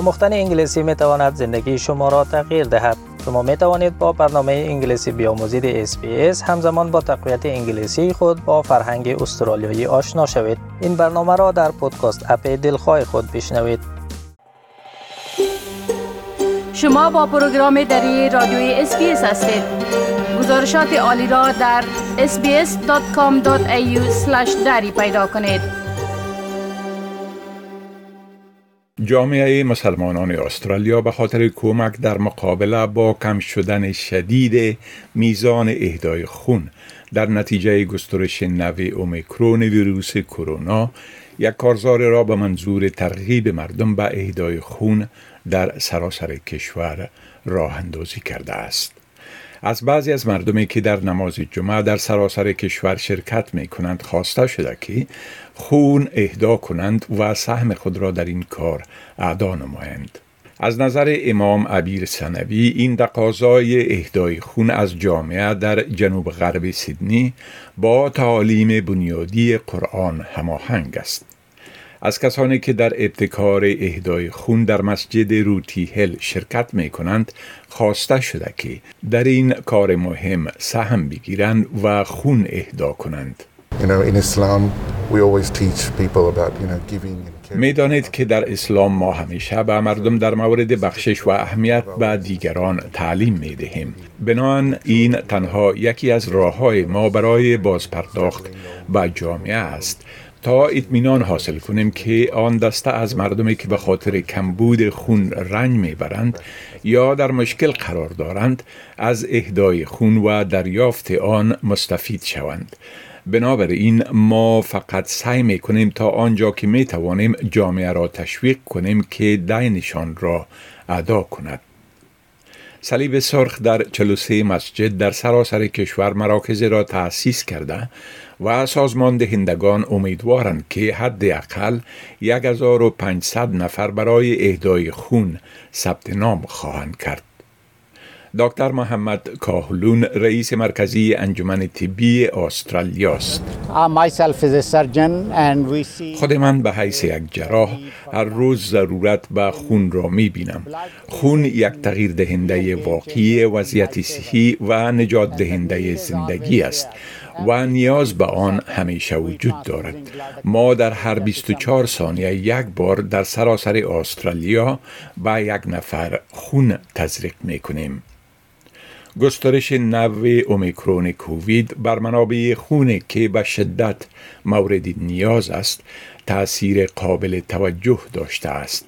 آموختن انگلیسی می تواند زندگی شما را تغییر دهد. شما می توانید با برنامه انگلیسی بیاموزید SBS همزمان با تقویت انگلیسی خود با فرهنگ استرالیایی آشنا شوید. این برنامه را در podcast app دلخواه خود بشنوید. شما با پروگرام دری رادیوی SBS هستید. گزارشات عالی را در sbs.com.au دری پیدا کنید. جامعه مسلمانان استرالیا به خاطر کمک در مقابله با کم شدن شدید میزان اهدای خون در نتیجه گسترش نوع اومیکرون ویروس کرونا یک کارزار را به منظور ترغیب مردم به اهدای خون در سراسر کشور راه اندازی کرده است. از بعضی از مردمی که در نماز جمعه در سراسر کشور شرکت می کنند خواسته شده که خون اهدا کنند و سهم خود را در این کار اعدا نمایند. از نظر امام عبیر سنوی این تقاضای اهدای خون از جامعه در جنوب غرب سیدنی با تعالیم بنیادی قرآن هماهنگ است. از کسانی که در ابتکار اهدای خون در مسجد روتی هل شرکت می کنند خواسته شده که در این کار مهم سهم بگیرند و خون اهدا کنند. می دانید که در اسلام ما همیشه به مردم در مورد بخشش و اهمیت به دیگران تعلیم می دهیم. بنان این تنها یکی از راه های ما برای بازپرداخت به جامعه است تا اطمینان حاصل کنیم که آن دسته از مردمی که به خاطر کمبود خون رنج می‌برند یا در مشکل قرار دارند از اهدای خون و دریافت آن مستفید شوند. بنابراین ما فقط سعی می کنیم تا آنجا که می توانیم جامعه را تشویق کنیم که دینشان را ادا کند. صلیب سرخ در 43 مسجد در سراسر کشور مراکز را تأسیس کرده و سازمان دهندگان امیدوارند که حداقل 1500 نفر برای اهدای خون ثبت نام خواهند کرد. دکتر محمد کاهلون رئیس مرکزی انجمن طبی استرالیا است. خود من به حیث یک جراح هر روز ضرورت به خون را می بینم. خون یک تغییر دهنده واقعی وضعیت صحی و نجات دهنده زندگی است و نیاز به آن همیشه وجود دارد ما در هر 24 ثانیه یک بار در سراسر استرالیا به یک نفر خون تزریق می کنیم گسترش نو اومیکرون کووید بر منابع خون که به شدت مورد نیاز است تأثیر قابل توجه داشته است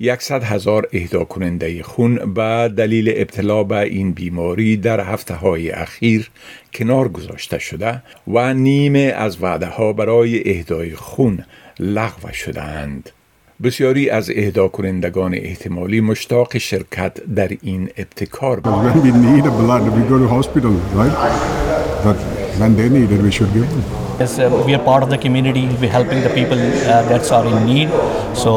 یکصد هزار اهدا کننده خون به دلیل ابتلا به این بیماری در هفته های اخیر کنار گذاشته شده و نیمه از وعده ها برای اهدای خون لغو شدهاند. بسیاری از اهدا کنندگان احتمالی مشتاق شرکت در این ابتکار them. Yes, uh, we are part of the community. We're helping the people uh, that are in need. So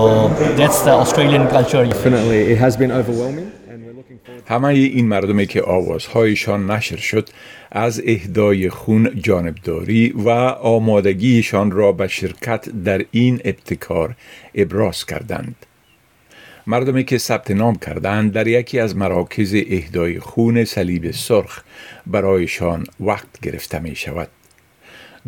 that's the Australian culture. Definitely, it has been overwhelming. همه این مردمی که آوازهایشان نشر شد از اهدای خون جانبداری و آمادگیشان را به شرکت در این ابتکار ابراز کردند. مردمی که ثبت نام کردند در یکی از مراکز اهدای خون صلیب سرخ برایشان وقت گرفته می شود.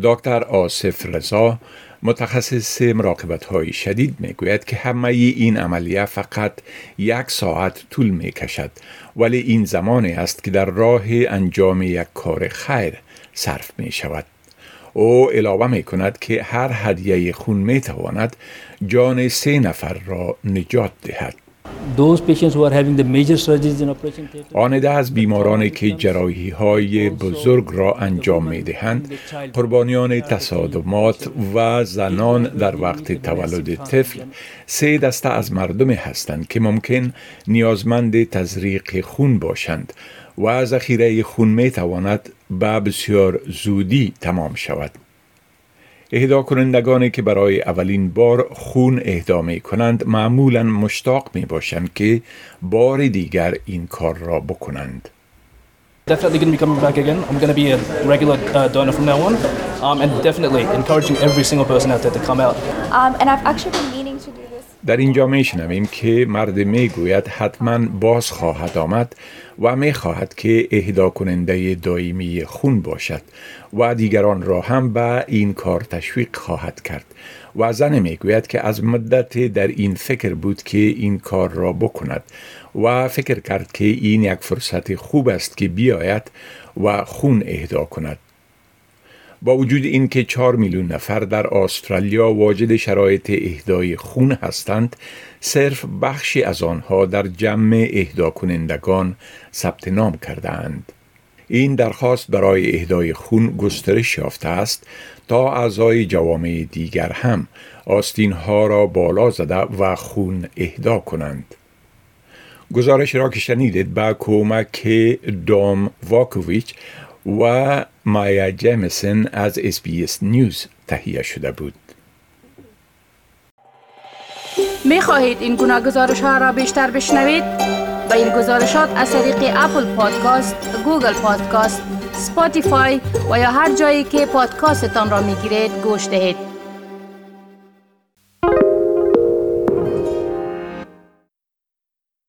دکتر آصف رضا متخصص مراقبت های شدید می گوید که همه این عملیه فقط یک ساعت طول می کشد ولی این زمانی است که در راه انجام یک کار خیر صرف می شود. او علاوه می کند که هر هدیه خون می تواند جان سه نفر را نجات دهد. آنده از بیمارانی که جراحی های بزرگ را انجام می دهند قربانیان تصادمات و زنان در وقت تولد طفل سه دسته از مردمی هستند که ممکن نیازمند تزریق خون باشند و ذخیره خون می تواند به بسیار زودی تمام شود. اهدا کنندگانی که برای اولین بار خون اهدا می کنند معمولا مشتاق می باشند که بار دیگر این کار را بکنند. Definitely going to be coming back again. I'm going to be a regular uh, donor from now on, um, and definitely encouraging every single person out there to come out. Um, and I've actually been در اینجا می شنویم که مرد می گوید حتما باز خواهد آمد و می خواهد که اهدا کننده دائمی خون باشد و دیگران را هم به این کار تشویق خواهد کرد و زن می گوید که از مدت در این فکر بود که این کار را بکند و فکر کرد که این یک فرصت خوب است که بیاید و خون اهدا کند. با وجود اینکه 4 میلیون نفر در استرالیا واجد شرایط اهدای خون هستند صرف بخشی از آنها در جمع اهدا کنندگان ثبت نام کردند این درخواست برای اهدای خون گسترش یافته است تا اعضای جوامع دیگر هم آستین ها را بالا زده و خون اهدا کنند. گزارش را که شنیدید با کمک دام واکوویچ و مایا جیمسن از SBS News تهیه شده بود. می خواهید این گونه گزارش ها را بیشتر بشنوید؟ با این گزارشات از طریق Apple Podcast، Google Podcast، Spotify و یا هر جایی که پادکاستتان را می گیرید گوش دهید.